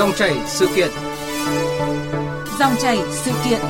Dòng chảy sự kiện. Dòng chảy sự kiện.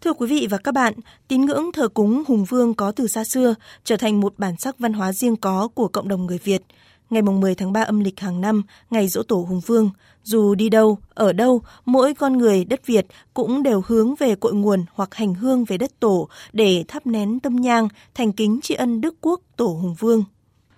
Thưa quý vị và các bạn, tín ngưỡng thờ cúng Hùng Vương có từ xa xưa, trở thành một bản sắc văn hóa riêng có của cộng đồng người Việt. Ngày 10 tháng 3 âm lịch hàng năm, ngày dỗ tổ Hùng Vương, dù đi đâu, ở đâu, mỗi con người đất Việt cũng đều hướng về cội nguồn hoặc hành hương về đất tổ để thắp nén tâm nhang, thành kính tri ân Đức Quốc Tổ Hùng Vương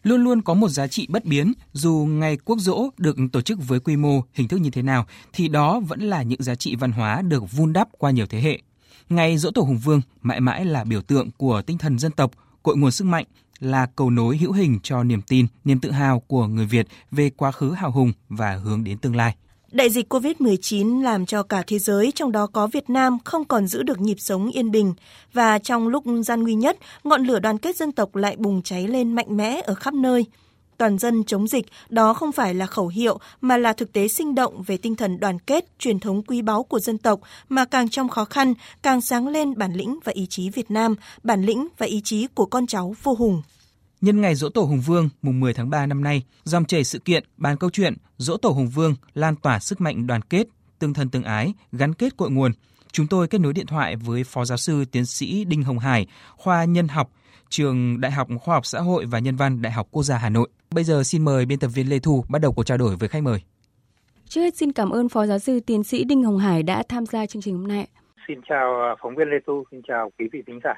luôn luôn có một giá trị bất biến, dù ngày quốc dỗ được tổ chức với quy mô, hình thức như thế nào, thì đó vẫn là những giá trị văn hóa được vun đắp qua nhiều thế hệ. Ngày dỗ tổ Hùng Vương mãi mãi là biểu tượng của tinh thần dân tộc, cội nguồn sức mạnh, là cầu nối hữu hình cho niềm tin, niềm tự hào của người Việt về quá khứ hào hùng và hướng đến tương lai. Đại dịch COVID-19 làm cho cả thế giới, trong đó có Việt Nam, không còn giữ được nhịp sống yên bình. Và trong lúc gian nguy nhất, ngọn lửa đoàn kết dân tộc lại bùng cháy lên mạnh mẽ ở khắp nơi – toàn dân chống dịch, đó không phải là khẩu hiệu mà là thực tế sinh động về tinh thần đoàn kết, truyền thống quý báu của dân tộc mà càng trong khó khăn, càng sáng lên bản lĩnh và ý chí Việt Nam, bản lĩnh và ý chí của con cháu vô hùng. Nhân ngày Dỗ Tổ Hùng Vương mùng 10 tháng 3 năm nay, dòng chảy sự kiện, bàn câu chuyện Dỗ Tổ Hùng Vương lan tỏa sức mạnh đoàn kết, tương thân tương ái, gắn kết cội nguồn. Chúng tôi kết nối điện thoại với Phó Giáo sư Tiến sĩ Đinh Hồng Hải, khoa Nhân học, trường Đại học Khoa học Xã hội và Nhân văn Đại học Quốc gia Hà Nội. Bây giờ xin mời biên tập viên Lê Thu bắt đầu cuộc trao đổi với khách mời. Trước hết xin cảm ơn Phó Giáo sư Tiến sĩ Đinh Hồng Hải đã tham gia chương trình hôm nay. Xin chào à, phóng viên Lê Thu, xin chào quý vị thính giả.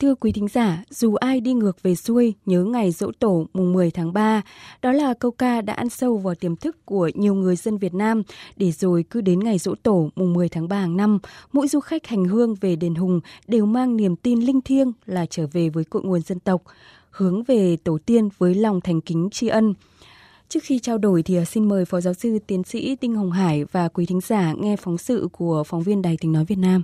Thưa quý thính giả, dù ai đi ngược về xuôi nhớ ngày dỗ tổ mùng 10 tháng 3, đó là câu ca đã ăn sâu vào tiềm thức của nhiều người dân Việt Nam để rồi cứ đến ngày dỗ tổ mùng 10 tháng 3 hàng năm, mỗi du khách hành hương về đền Hùng đều mang niềm tin linh thiêng là trở về với cội nguồn dân tộc, hướng về tổ tiên với lòng thành kính tri ân. Trước khi trao đổi thì à, xin mời Phó Giáo sư Tiến sĩ Tinh Hồng Hải và quý thính giả nghe phóng sự của phóng viên Đài Tiếng Nói Việt Nam.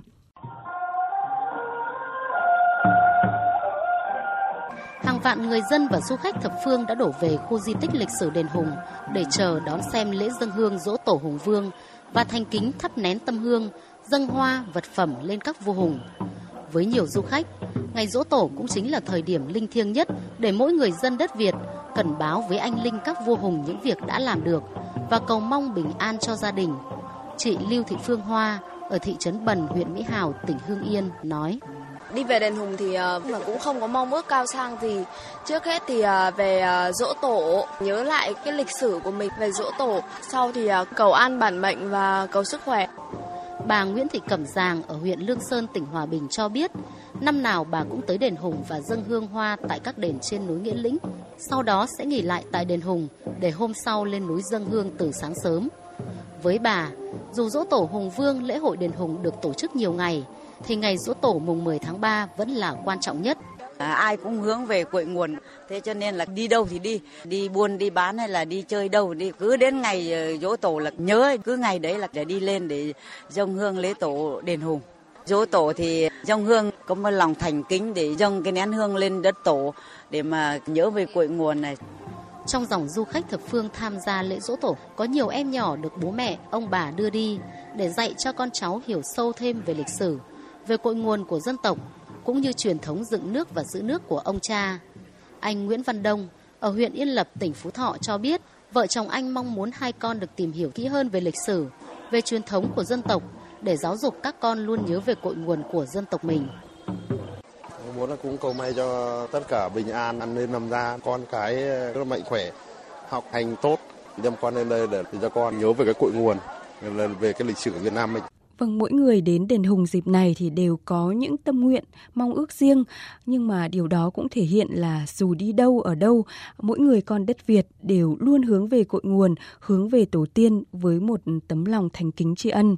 Vạn người dân và du khách thập phương đã đổ về khu di tích lịch sử đền Hùng để chờ đón xem lễ dân hương dỗ tổ Hùng Vương và thành kính thắp nén tâm hương, dâng hoa, vật phẩm lên các vua hùng. Với nhiều du khách, ngày dỗ tổ cũng chính là thời điểm linh thiêng nhất để mỗi người dân đất Việt cần báo với anh linh các vua hùng những việc đã làm được và cầu mong bình an cho gia đình. Chị Lưu Thị Phương Hoa ở thị trấn Bần, huyện Mỹ Hào, tỉnh Hương Yên nói đi về đền hùng thì ờ, mà cũng không có mong ước cao sang gì. Trước hết thì ờ, về ờ, dỗ tổ, nhớ lại cái lịch sử của mình về dỗ tổ. Sau thì cầu an bản mệnh và cầu sức khỏe. Bà Nguyễn Thị Cẩm Giàng ở huyện Lương Sơn, tỉnh Hòa Bình cho biết, năm nào bà cũng tới đền Hùng và dâng hương hoa tại các đền trên núi Nghĩa Lĩnh. Sau đó sẽ nghỉ lại tại đền Hùng để hôm sau lên núi dâng hương từ sáng sớm. Với bà, dù dỗ tổ Hùng Vương lễ hội đền Hùng được tổ chức nhiều ngày thì ngày dỗ tổ mùng 10 tháng 3 vẫn là quan trọng nhất. À, ai cũng hướng về cội nguồn, thế cho nên là đi đâu thì đi, đi buôn đi bán hay là đi chơi đâu đi, cứ đến ngày ờ, dỗ tổ là nhớ, cứ ngày đấy là để đi lên để dâng hương lễ tổ đền hùng. Dỗ tổ thì dâng hương có một lòng thành kính để dâng cái nén hương lên đất tổ để mà nhớ về cội nguồn này. Trong dòng du khách thập phương tham gia lễ dỗ tổ, có nhiều em nhỏ được bố mẹ, ông bà đưa đi để dạy cho con cháu hiểu sâu thêm về lịch sử, về cội nguồn của dân tộc cũng như truyền thống dựng nước và giữ nước của ông cha. Anh Nguyễn Văn Đông ở huyện Yên Lập, tỉnh Phú Thọ cho biết vợ chồng anh mong muốn hai con được tìm hiểu kỹ hơn về lịch sử, về truyền thống của dân tộc để giáo dục các con luôn nhớ về cội nguồn của dân tộc mình. Muốn là cũng cầu may cho tất cả bình an, ăn nên nằm ra, con cái rất là mạnh khỏe, học hành tốt, đem con lên đây để cho con nhớ về cái cội nguồn, về cái lịch sử Việt Nam mình. Vâng, mỗi người đến đền Hùng dịp này thì đều có những tâm nguyện, mong ước riêng, nhưng mà điều đó cũng thể hiện là dù đi đâu ở đâu, mỗi người con đất Việt đều luôn hướng về cội nguồn, hướng về tổ tiên với một tấm lòng thành kính tri ân.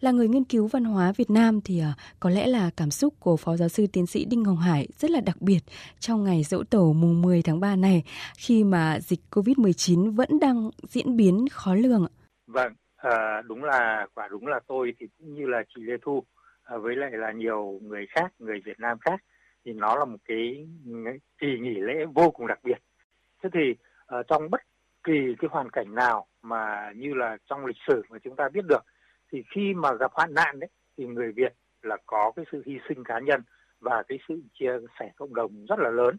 Là người nghiên cứu văn hóa Việt Nam thì à, có lẽ là cảm xúc của Phó Giáo sư Tiến sĩ Đinh Hồng Hải rất là đặc biệt trong ngày dỗ tổ mùng 10 tháng 3 này khi mà dịch COVID-19 vẫn đang diễn biến khó lường. Vâng, à, đúng là quả đúng là tôi thì cũng như là chị Lê Thu à, với lại là nhiều người khác người Việt Nam khác thì nó là một cái kỳ nghỉ lễ vô cùng đặc biệt. Thế thì à, trong bất kỳ cái hoàn cảnh nào mà như là trong lịch sử mà chúng ta biết được thì khi mà gặp hoạn nạn đấy thì người Việt là có cái sự hy sinh cá nhân và cái sự chia sẻ cộng đồng rất là lớn.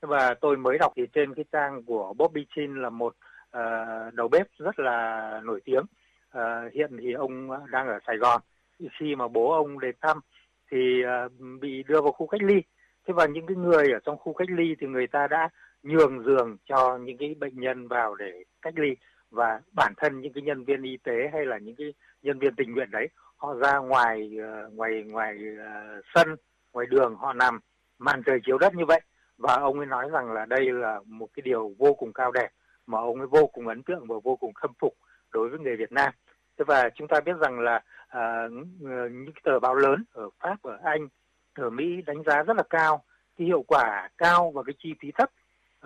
Và tôi mới đọc thì trên cái trang của Bobby Chin là một uh, đầu bếp rất là nổi tiếng uh, hiện thì ông đang ở Sài Gòn. Khi mà bố ông đến thăm thì uh, bị đưa vào khu cách ly. Thế và những cái người ở trong khu cách ly thì người ta đã nhường giường cho những cái bệnh nhân vào để cách ly. Và bản thân những cái nhân viên y tế hay là những cái nhân viên tình nguyện đấy họ ra ngoài uh, ngoài ngoài uh, sân ngoài đường họ nằm màn trời chiếu đất như vậy. Và ông ấy nói rằng là đây là một cái điều vô cùng cao đẹp mà ông ấy vô cùng ấn tượng và vô cùng khâm phục đối với người Việt Nam. Thế và chúng ta biết rằng là à, những tờ báo lớn ở Pháp, ở Anh, ở Mỹ đánh giá rất là cao cái hiệu quả cao và cái chi phí thấp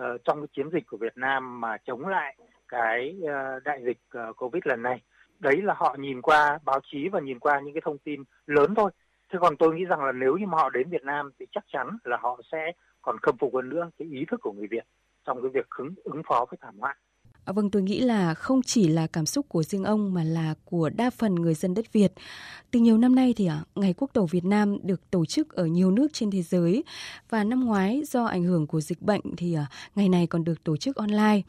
uh, trong cái chiến dịch của Việt Nam mà chống lại cái uh, đại dịch uh, Covid lần này. Đấy là họ nhìn qua báo chí và nhìn qua những cái thông tin lớn thôi. Thế còn tôi nghĩ rằng là nếu như mà họ đến Việt Nam thì chắc chắn là họ sẽ còn khâm phục hơn nữa cái ý thức của người Việt trong cái việc ứng, ứng phó với thảm họa. À, vâng, tôi nghĩ là không chỉ là cảm xúc của riêng ông mà là của đa phần người dân đất Việt. Từ nhiều năm nay thì à, Ngày Quốc tổ Việt Nam được tổ chức ở nhiều nước trên thế giới và năm ngoái do ảnh hưởng của dịch bệnh thì à, ngày này còn được tổ chức online.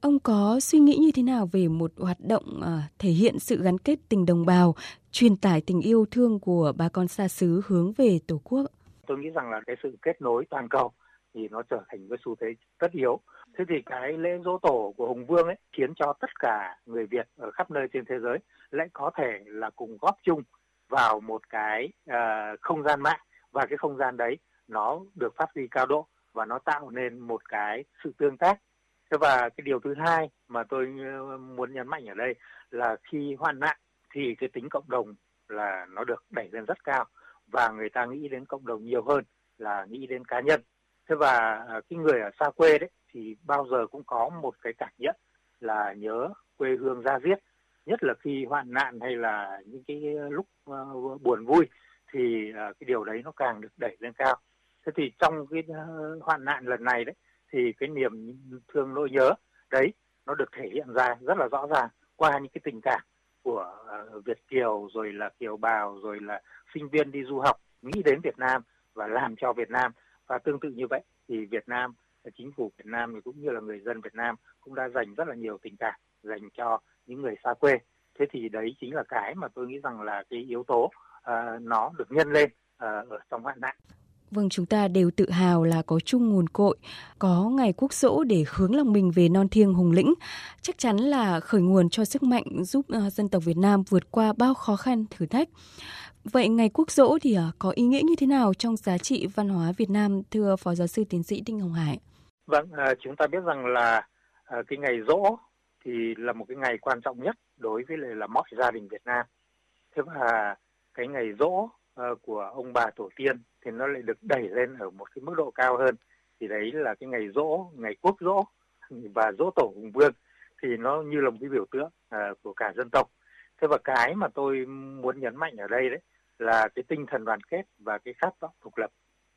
Ông có suy nghĩ như thế nào về một hoạt động à, thể hiện sự gắn kết tình đồng bào, truyền tải tình yêu thương của bà con xa xứ hướng về Tổ quốc? Tôi nghĩ rằng là cái sự kết nối toàn cầu thì nó trở thành cái xu thế tất yếu. Thế thì cái lễ dỗ tổ của Hùng Vương ấy khiến cho tất cả người Việt ở khắp nơi trên thế giới lại có thể là cùng góp chung vào một cái uh, không gian mạng và cái không gian đấy nó được phát huy cao độ và nó tạo nên một cái sự tương tác Thế và cái điều thứ hai mà tôi ờ, muốn nhấn mạnh ở đây là khi hoạn nạn thì cái tính cộng đồng là nó được đẩy lên rất cao và người ta nghĩ đến cộng đồng nhiều hơn là nghĩ đến cá nhân. Thế và ờ, cái người ở xa quê đấy thì bao giờ cũng có một cái cảm nhận là nhớ quê hương ra viết nhất là khi hoạn nạn hay là những cái ờ, lúc uh, buồn vui thì uh, cái điều đấy nó càng được đẩy lên cao. Thế thì trong cái uh, hoạn nạn lần này đấy thì cái niềm thương nỗi nhớ đấy nó được thể hiện ra rất là rõ ràng qua những cái tình cảm của uh, Việt kiều rồi là kiều bào rồi là sinh viên đi du học nghĩ đến Việt Nam và làm cho Việt Nam và tương tự như vậy thì Việt Nam chính phủ Việt Nam cũng như là người dân Việt Nam cũng đã dành rất là nhiều tình cảm dành cho những người xa quê thế thì đấy chính là cái mà tôi nghĩ rằng là cái yếu tố uh, nó được nhân lên uh, ở trong hoạn nạn Vâng, chúng ta đều tự hào là có chung nguồn cội, có ngày quốc dỗ để hướng lòng mình về non thiêng hùng lĩnh. Chắc chắn là khởi nguồn cho sức mạnh giúp uh, dân tộc Việt Nam vượt qua bao khó khăn, thử thách. Vậy ngày quốc dỗ thì uh, có ý nghĩa như thế nào trong giá trị văn hóa Việt Nam, thưa Phó Giáo sư Tiến sĩ Đinh Hồng Hải? Vâng, à, chúng ta biết rằng là à, cái ngày rỗ thì là một cái ngày quan trọng nhất đối với lại là mọi gia đình Việt Nam. Thế và cái ngày rỗ à, của ông bà tổ tiên thì nó lại được đẩy lên ở một cái mức độ cao hơn. Thì đấy là cái ngày rỗ ngày quốc rỗ và rỗ tổ hùng vương. Thì nó như là một cái biểu tượng à, của cả dân tộc. Thế và cái mà tôi muốn nhấn mạnh ở đây đấy là cái tinh thần đoàn kết và cái khát vọng độc lập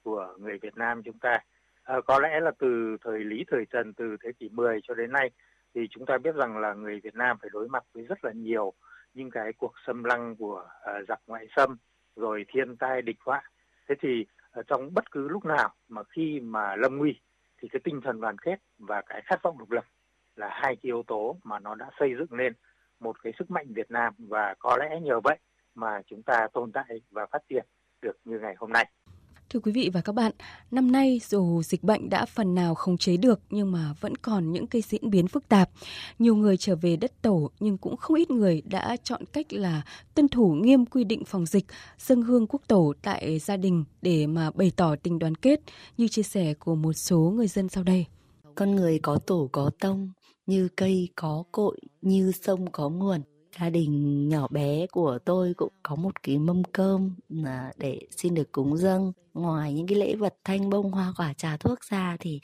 của người Việt Nam chúng ta à, có lẽ là từ thời Lý thời Trần từ thế kỷ 10 cho đến nay thì chúng ta biết rằng là người Việt Nam phải đối mặt với rất là nhiều những cái cuộc xâm lăng của uh, giặc ngoại xâm rồi thiên tai địch họa thế thì uh, trong bất cứ lúc nào mà khi mà lâm nguy thì cái tinh thần đoàn kết và cái khát vọng độc lập là hai cái yếu tố mà nó đã xây dựng lên một cái sức mạnh Việt Nam và có lẽ nhờ vậy mà chúng ta tồn tại và phát triển được như ngày hôm nay. Thưa quý vị và các bạn, năm nay dù dịch bệnh đã phần nào khống chế được nhưng mà vẫn còn những cái diễn biến phức tạp. Nhiều người trở về đất tổ nhưng cũng không ít người đã chọn cách là tuân thủ nghiêm quy định phòng dịch, dân hương quốc tổ tại gia đình để mà bày tỏ tình đoàn kết như chia sẻ của một số người dân sau đây. Con người có tổ có tông, như cây có cội, như sông có nguồn gia đình nhỏ bé của tôi cũng có một cái mâm cơm để xin được cúng dâng. Ngoài những cái lễ vật thanh bông hoa quả trà thuốc ra thì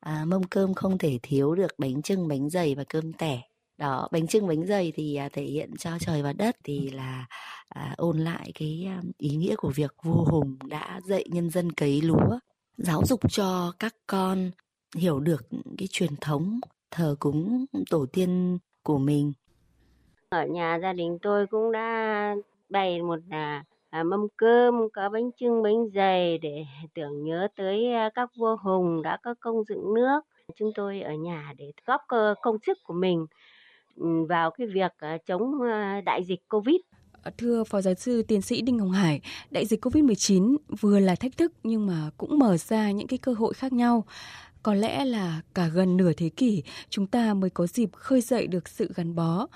à, mâm cơm không thể thiếu được bánh trưng bánh dày và cơm tẻ. Đó bánh trưng bánh dày thì à, thể hiện cho trời và đất thì là à, ôn lại cái à, ý nghĩa của việc vua hùng đã dạy nhân dân cấy lúa giáo dục cho các con hiểu được cái truyền thống thờ cúng tổ tiên của mình ở nhà gia đình tôi cũng đã bày một à, à, mâm cơm, có bánh trưng, bánh dày để tưởng nhớ tới à, các vua hùng đã có công dựng nước. Chúng tôi ở nhà để góp công sức của mình ừ, vào cái việc à, chống à, đại dịch Covid. Ờ, thưa Phó Giáo sư Tiến sĩ Đinh Hồng Hải, đại dịch COVID-19 vừa là thách thức nhưng mà cũng mở ra những cái cơ hội khác nhau. Có lẽ là cả gần nửa thế kỷ chúng ta mới có dịp khơi dậy được sự gắn bó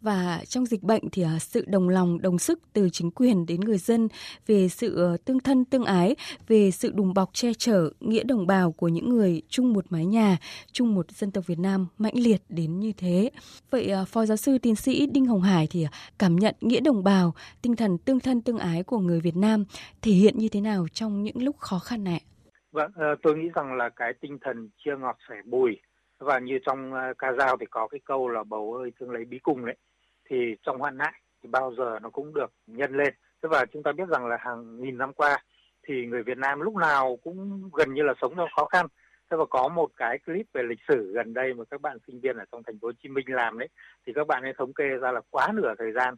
và trong dịch bệnh thì à, sự đồng lòng đồng sức từ chính quyền đến người dân về sự ờ, tương thân tương ái về sự đùm bọc che chở nghĩa đồng bào của những người chung một mái nhà chung một dân tộc Việt Nam mãnh liệt đến như thế. Vậy à, phó giáo sư tiến sĩ Đinh Hồng Hải thì à, cảm nhận nghĩa đồng bào tinh thần tương thân tương ái của người Việt Nam thể hiện như thế nào trong những lúc khó khăn này Vâng, ờ, tôi nghĩ rằng là cái tinh thần chia ngọt sẻ bùi và như trong ờ, ca dao thì có cái câu là bầu ơi thương lấy bí cùng đấy thì trong hoạn nạn thì bao giờ nó cũng được nhân lên. Thế và chúng ta biết rằng là hàng nghìn năm qua thì người Việt Nam lúc nào cũng gần như là sống trong khó khăn. Thế và có một cái clip về lịch sử gần đây mà các bạn sinh viên ở trong thành phố Hồ Chí Minh làm đấy, thì các bạn ấy thống kê ra là quá nửa thời gian,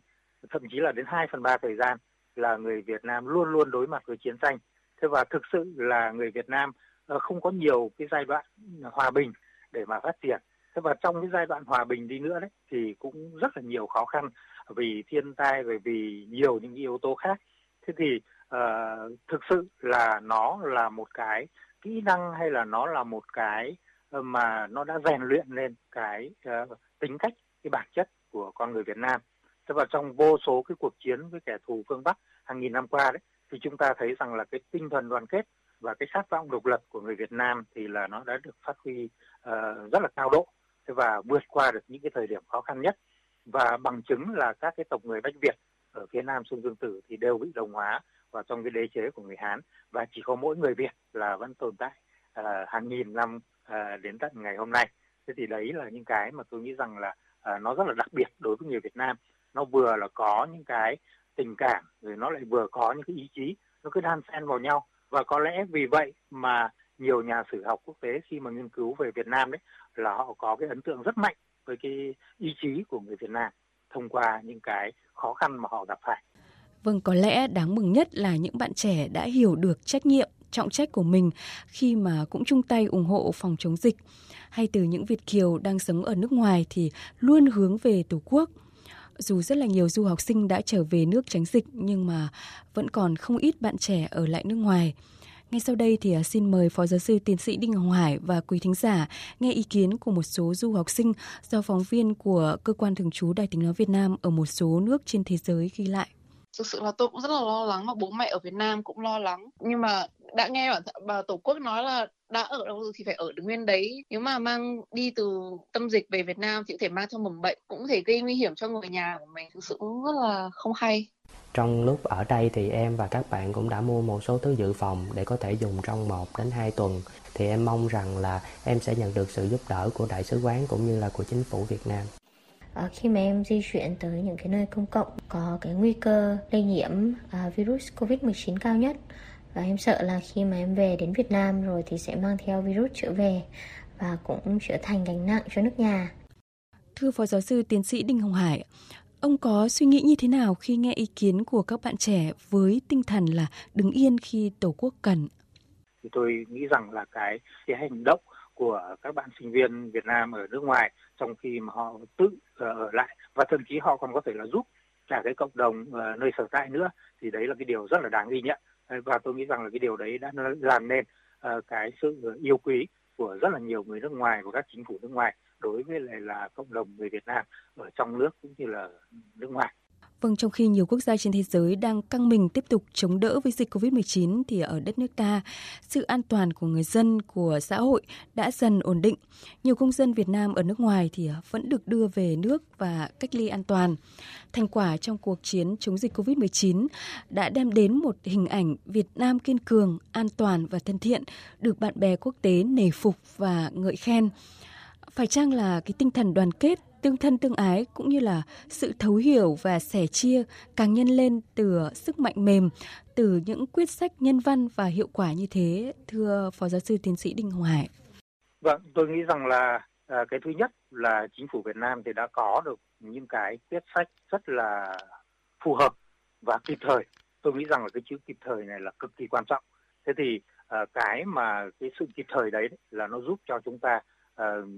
thậm chí là đến 2 phần ba thời gian là người Việt Nam luôn luôn đối mặt với chiến tranh. Thế và thực sự là người Việt Nam ờ, không có nhiều cái giai đoạn hòa bình để mà phát triển và trong cái giai đoạn hòa bình đi nữa đấy thì cũng rất là nhiều khó khăn vì thiên tai về vì nhiều những yếu tố khác. Thế thì uh, thực sự là nó là một cái kỹ năng hay là nó là một cái ờ, mà nó đã rèn luyện lên cái uh, tính cách cái bản chất của con người Việt Nam. Thế và trong vô số cái cuộc chiến với kẻ thù phương Bắc hàng nghìn năm qua đấy thì chúng ta thấy rằng là cái tinh thần đoàn kết và cái khát vọng độc lập của người Việt Nam thì là nó đã được phát huy uh, rất là cao độ và vượt qua được những cái thời điểm khó khăn nhất và bằng chứng là các cái tộc người Bách Việt ở phía Nam sông Dương Tử thì đều bị đồng hóa vào trong cái đế chế của người Hán và chỉ có mỗi người Việt là vẫn tồn tại uh, hàng nghìn năm uh, đến tận ngày hôm nay. Thế thì đấy là những cái mà tôi nghĩ rằng là uh, nó rất là đặc biệt đối với người Việt Nam. Nó vừa là có những cái tình cảm rồi nó lại vừa có những cái ý chí nó cứ đan xen vào nhau và có lẽ vì vậy mà nhiều nhà sử học quốc tế khi mà nghiên cứu về Việt Nam đấy là họ có cái ấn tượng rất mạnh với cái ý chí của người Việt Nam thông qua những cái khó khăn mà họ gặp phải. Vâng, có lẽ đáng mừng nhất là những bạn trẻ đã hiểu được trách nhiệm trọng trách của mình khi mà cũng chung tay ủng hộ phòng chống dịch. Hay từ những Việt kiều đang sống ở nước ngoài thì luôn hướng về Tổ quốc. Dù rất là nhiều du học sinh đã trở về nước tránh dịch nhưng mà vẫn còn không ít bạn trẻ ở lại nước ngoài. Ngay sau đây thì à, xin mời Phó Giáo sư Tiến sĩ Đinh Hồng Hải và quý thính giả nghe ý kiến của một số du học sinh do phóng viên của Cơ quan Thường trú Đài tiếng nói Việt Nam ở một số nước trên thế giới ghi lại. Thực sự là tôi cũng rất là lo lắng và bố mẹ ở Việt Nam cũng lo lắng. Nhưng mà đã nghe bản bà Tổ quốc nói là đã ở đâu thì phải ở được nguyên đấy. Nếu mà mang đi từ tâm dịch về Việt Nam thì có thể mang theo mầm bệnh, cũng có thể gây nguy hiểm cho người nhà của mình. Thực sự cũng rất là không hay. Trong lúc ở đây thì em và các bạn cũng đã mua một số thứ dự phòng để có thể dùng trong 1 đến 2 tuần. Thì em mong rằng là em sẽ nhận được sự giúp đỡ của đại sứ quán cũng như là của chính phủ Việt Nam. À, khi mà em di chuyển tới những cái nơi công cộng có cái nguy cơ lây nhiễm à, virus Covid-19 cao nhất và em sợ là khi mà em về đến Việt Nam rồi thì sẽ mang theo virus trở về và cũng trở thành gánh nặng cho nước nhà. Thưa Phó Giáo sư Tiến sĩ Đinh Hồng Hải, Ông có suy nghĩ như thế nào khi nghe ý kiến của các bạn trẻ với tinh thần là đứng yên khi Tổ quốc cần? Thì tôi nghĩ rằng là cái cái hành động của các bạn sinh viên Việt Nam ở nước ngoài, trong khi mà họ tự ờ, ở lại. Và thậm chí họ còn có thể là giúp cả cái cộng đồng ờ, nơi sở tại nữa. Thì đấy là cái điều rất là đáng ghi nhận. Ờ, và tôi nghĩ rằng là cái điều đấy đã làm nên cái sự yêu quý của rất là nhiều người nước ngoài của các chính phủ nước ngoài đối với lại là cộng đồng người Việt Nam ở trong nước cũng như là nước ngoài. Vâng, trong khi nhiều quốc gia trên thế giới đang căng mình tiếp tục chống đỡ với dịch COVID-19 thì ở đất nước ta, sự an toàn của người dân, của xã hội đã dần ổn định. Nhiều công dân Việt Nam ở nước ngoài thì ờ, vẫn được đưa về nước và cách ly an toàn. Thành quả trong cuộc chiến chống dịch COVID-19 đã đem đến một hình ảnh Việt Nam kiên cường, an toàn và thân thiện, được bạn bè quốc tế nể phục và ngợi khen phải chăng là cái tinh thần đoàn kết tương thân tương ái cũng như là sự thấu hiểu và sẻ chia càng nhân lên từ sức mạnh mềm từ những quyết sách nhân văn và hiệu quả như thế thưa phó giáo sư tiến sĩ đinh hồng hải. Vâng tôi nghĩ rằng là à, cái thứ nhất là chính phủ việt nam thì đã có được những cái quyết sách rất là phù hợp và kịp thời. Tôi nghĩ rằng là cái chữ kịp thời này là cực kỳ quan trọng. Thế thì à, cái mà cái sự kịp thời đấy là nó giúp cho chúng ta uh,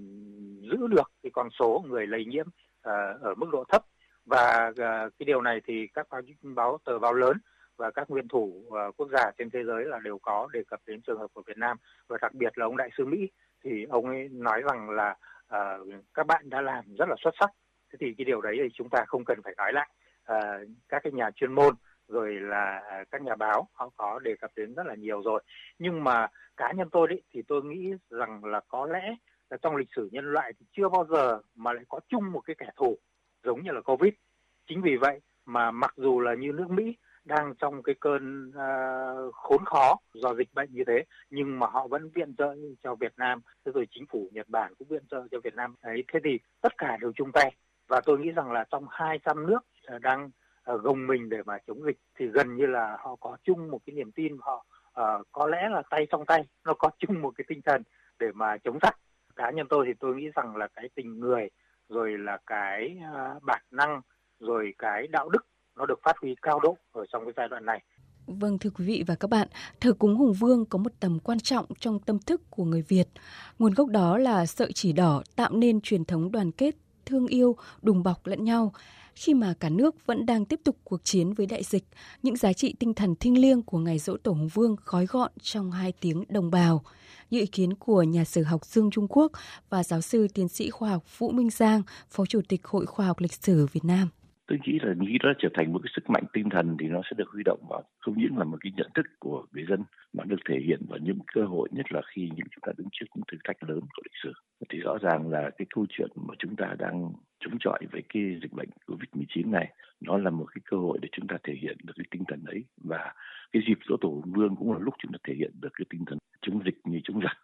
giữ được cái con số người lây nhiễm uh, ở mức độ thấp. Và uh, cái điều này thì các báo, báo tờ báo lớn và các nguyên thủ uh, quốc gia trên thế giới là đều có đề cập đến trường hợp của Việt Nam. Và đặc biệt là ông đại sứ Mỹ thì ông ấy nói rằng là uh, các bạn đã làm rất là xuất sắc. Thế thì cái điều đấy thì chúng ta không cần phải nói lại. Uh, các cái nhà chuyên môn rồi là các nhà báo họ có đề cập đến rất là nhiều rồi. Nhưng mà cá nhân tôi đấy thì tôi nghĩ rằng là có lẽ trong lịch sử nhân loại thì chưa bao giờ mà lại có chung một cái kẻ thù giống như là covid. Chính vì vậy mà mặc dù là như nước mỹ đang trong cái cơn uh, khốn khó do dịch bệnh như thế nhưng mà họ vẫn viện trợ cho Việt Nam. Thế rồi chính phủ Nhật Bản cũng viện trợ cho Việt Nam. Ấy thế thì tất cả đều chung tay. Và tôi nghĩ rằng là trong 200 nước à, đang uh, gồng mình để mà chống dịch thì gần như là họ có chung một cái niềm tin họ uh, có lẽ là tay trong tay nó có chung một cái tinh thần để mà chống giặc cá nhân tôi thì tôi nghĩ rằng là cái tình người rồi là cái à, bản năng rồi cái đạo đức nó được phát huy cao độ ở trong cái giai đoạn này. Vâng thưa quý vị và các bạn, thờ cúng Hùng Vương có một tầm quan trọng trong tâm thức của người Việt. Nguồn gốc đó là sợi chỉ đỏ tạo nên truyền thống đoàn kết, thương yêu, đùm bọc lẫn nhau. Khi mà cả nước vẫn đang tiếp tục cuộc chiến với đại dịch, những giá trị tinh thần thiêng liêng của ngày dỗ tổ Hùng Vương gói gọn trong hai tiếng đồng bào. Như ý kiến của nhà sử học Dương Trung Quốc và giáo sư tiến sĩ khoa học Vũ Minh Giang, Phó Chủ tịch Hội Khoa học Lịch sử Việt Nam tôi nghĩ là nghĩ đó trở thành một cái sức mạnh tinh thần thì nó sẽ được huy động vào không những là một cái nhận thức của người dân mà được thể hiện vào những cơ hội nhất là khi những chúng ta đứng trước những thử thách lớn của lịch sử thì rõ ràng là cái câu chuyện mà chúng ta đang chống chọi với cái dịch bệnh covid 19 này. Nó là một cái cơ hội để chúng ta thể hiện được cái tinh thần ấy và cái dịp dỗ tổ hùng vương cũng là lúc chúng ta thể hiện được cái tinh thần chống dịch như chống giặc.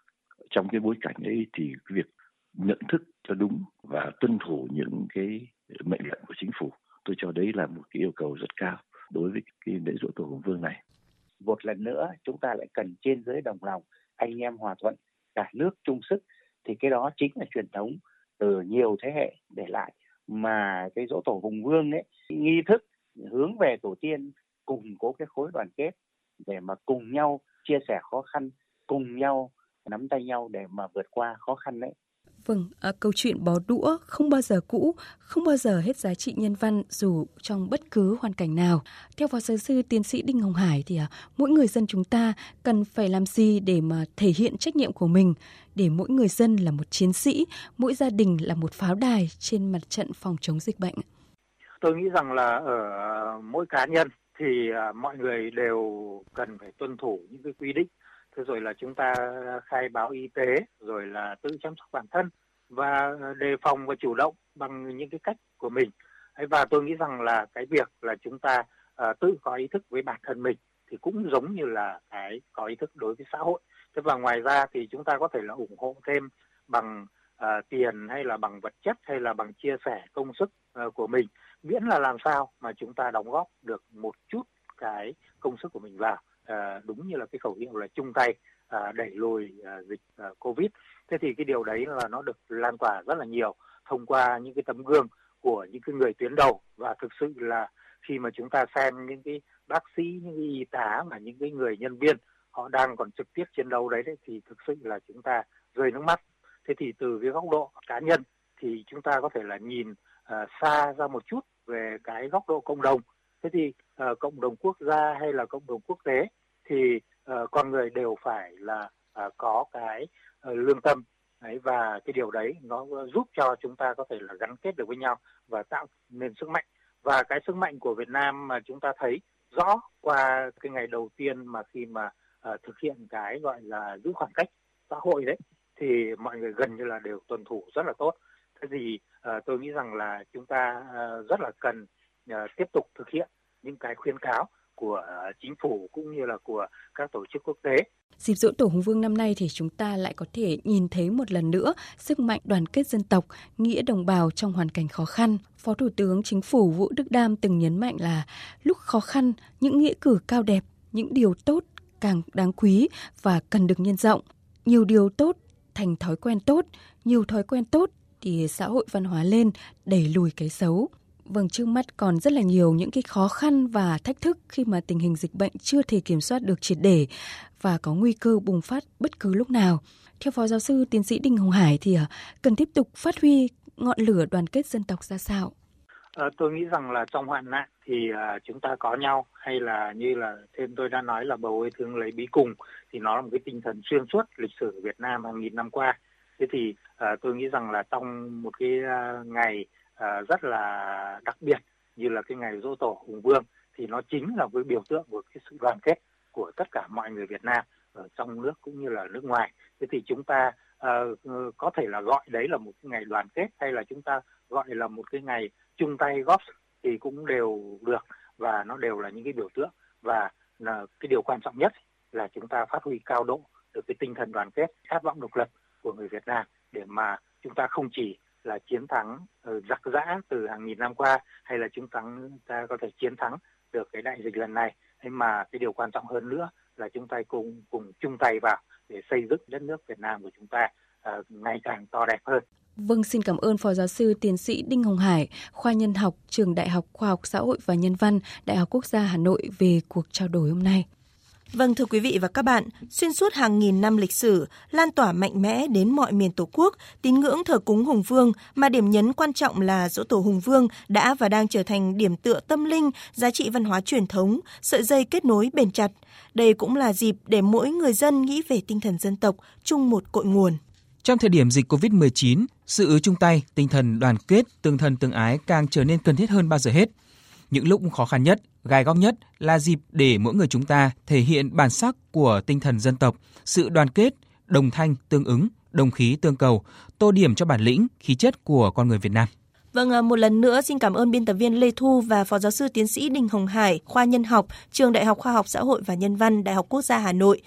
Trong cái bối cảnh ấy thì cái việc nhận thức cho đúng và tuân thủ những cái mệnh lệnh của chính phủ, tôi cho đấy là một cái yêu cầu rất cao đối với cái lễ dỗ tổ hùng vương này. Một lần nữa, chúng ta lại cần trên dưới đồng lòng anh em hòa thuận, cả nước chung sức, thì cái đó chính là truyền thống từ nhiều thế hệ để lại, mà cái dỗ tổ hùng vương ấy, nghi thức hướng về tổ tiên cùng cố cái khối đoàn kết để mà cùng nhau chia sẻ khó khăn, cùng nhau nắm tay nhau để mà vượt qua khó khăn đấy Vâng, à, câu chuyện bó đũa không bao giờ cũ, không bao giờ hết giá trị nhân văn dù trong bất cứ hoàn cảnh nào. Theo phó giáo sư tiến sĩ Đinh Hồng Hải thì à, mỗi người dân chúng ta cần phải làm gì để mà thể hiện trách nhiệm của mình, để mỗi người dân là một chiến sĩ, mỗi gia đình là một pháo đài trên mặt trận phòng chống dịch bệnh. Tôi nghĩ rằng là ở mỗi cá nhân thì à, mọi người đều cần phải tuân thủ những cái quy định thế rồi là chúng ta khai báo y tế rồi là tự chăm sóc bản thân và đề phòng và chủ động bằng những cái cách của mình. Và tôi nghĩ rằng là cái việc là chúng ta uh, tự có ý thức với bản thân mình thì cũng giống như là cái có ý thức đối với xã hội. Thế và ngoài ra thì chúng ta có thể là ủng hộ thêm bằng uh, tiền hay là bằng vật chất hay là bằng chia sẻ công sức uh, của mình. Miễn là làm sao mà chúng ta đóng góp được một chút cái công sức của mình vào. À, đúng như là cái khẩu hiệu là chung tay à, đẩy lùi à, dịch à, covid. Thế thì cái điều đấy là nó được lan tỏa rất là nhiều thông qua những cái tấm gương của những cái người tuyến đầu. Và thực sự là khi mà chúng ta xem những cái bác sĩ những cái y tá và những cái người nhân viên họ đang còn trực tiếp chiến đấu đấy, đấy thì thực sự là chúng ta rơi nước mắt. Thế thì từ cái góc độ cá nhân thì chúng ta có thể là nhìn uh, xa ra một chút về cái góc độ cộng đồng. Thế thì uh, cộng đồng quốc gia hay là cộng đồng quốc tế thì uh, con người đều phải là uh, có cái uh, lương tâm. Đấy và cái điều đấy nó giúp cho chúng ta có thể là gắn kết được với nhau và tạo nên sức mạnh. Và cái sức mạnh của Việt Nam mà chúng ta thấy rõ qua cái ngày đầu tiên mà khi mà uh, thực hiện cái gọi là giữ khoảng cách xã hội đấy thì mọi người gần như là đều tuân thủ rất là tốt. Thế thì uh, tôi nghĩ rằng là chúng ta uh, rất là cần uh, tiếp tục thực hiện những cái khuyến cáo của chính phủ cũng như là của các tổ chức quốc tế. Dịp dỗ Tổ Hùng Vương năm nay thì chúng ta lại có thể nhìn thấy một lần nữa sức mạnh đoàn kết dân tộc, nghĩa đồng bào trong hoàn cảnh khó khăn. Phó Thủ tướng Chính phủ Vũ Đức Đam từng nhấn mạnh là lúc khó khăn, những nghĩa cử cao đẹp, những điều tốt càng đáng quý và cần được nhân rộng. Nhiều điều tốt thành thói quen tốt, nhiều thói quen tốt thì xã hội văn hóa lên đẩy lùi cái xấu. Vâng, trước mắt còn rất là nhiều những cái khó khăn và thách thức khi mà tình hình dịch bệnh chưa thể kiểm soát được triệt để và có nguy cơ bùng phát bất cứ lúc nào. Theo Phó Giáo sư Tiến sĩ Đinh Hồng Hải thì à, cần tiếp tục phát huy ngọn lửa đoàn kết dân tộc ra sao? À, tôi nghĩ rằng là trong hoạn nạn thì à, chúng ta có nhau hay là như là thêm tôi đã nói là bầu ơi thương lấy bí cùng thì nó là một cái tinh thần xuyên suốt lịch sử Việt Nam hàng nghìn năm qua. Thế thì à, tôi nghĩ rằng là trong một cái à, ngày à, rất là đặc biệt như là cái ngày dỗ tổ hùng vương thì nó chính là cái biểu tượng của cái sự đoàn kết của tất cả mọi người Việt Nam ở trong nước cũng như là nước ngoài. Thế thì chúng ta uh, có thể là gọi đấy là một cái ngày đoàn kết hay là chúng ta gọi là một cái ngày chung tay góp thì cũng đều được và nó đều là những cái biểu tượng và là cái điều quan trọng nhất là chúng ta phát huy cao độ được cái tinh thần đoàn kết khát vọng độc lập của người Việt Nam để mà chúng ta không chỉ là chiến thắng ờ, giặc giã từ hàng nghìn năm qua hay là chúng thắng ta có thể chiến thắng được cái đại dịch lần này nhưng mà cái điều quan trọng hơn nữa là chúng ta cùng cùng chung tay vào để xây dựng đất nước Việt Nam của chúng ta uh, ngày càng to đẹp hơn. Vâng, xin cảm ơn Phó Giáo sư Tiến sĩ Đinh Hồng Hải, khoa nhân học, trường Đại học Khoa học Xã hội và Nhân văn, Đại học Quốc gia Hà Nội về cuộc trao đổi hôm nay. Vâng thưa quý vị và các bạn, xuyên suốt hàng nghìn năm lịch sử, lan tỏa mạnh mẽ đến mọi miền Tổ quốc, tín ngưỡng thờ cúng Hùng Vương mà điểm nhấn quan trọng là dỗ tổ Hùng Vương đã và đang trở thành điểm tựa tâm linh, giá trị văn hóa truyền thống, sợi dây kết nối bền chặt. Đây cũng là dịp để mỗi người dân nghĩ về tinh thần dân tộc, chung một cội nguồn. Trong thời điểm dịch COVID-19, sự chung tay, tinh thần đoàn kết, tương thân tương ái càng trở nên cần thiết hơn bao giờ hết. Những lúc khó khăn nhất, gai góc nhất là dịp để mỗi người chúng ta thể hiện bản sắc của tinh thần dân tộc, sự đoàn kết, đồng thanh tương ứng, đồng khí tương cầu, tô điểm cho bản lĩnh, khí chất của con người Việt Nam. Vâng, à, một lần nữa xin cảm ơn biên tập viên Lê Thu và Phó Giáo sư Tiến sĩ Đinh Hồng Hải, khoa nhân học, Trường Đại học Khoa học Xã hội và Nhân văn, Đại học Quốc gia Hà Nội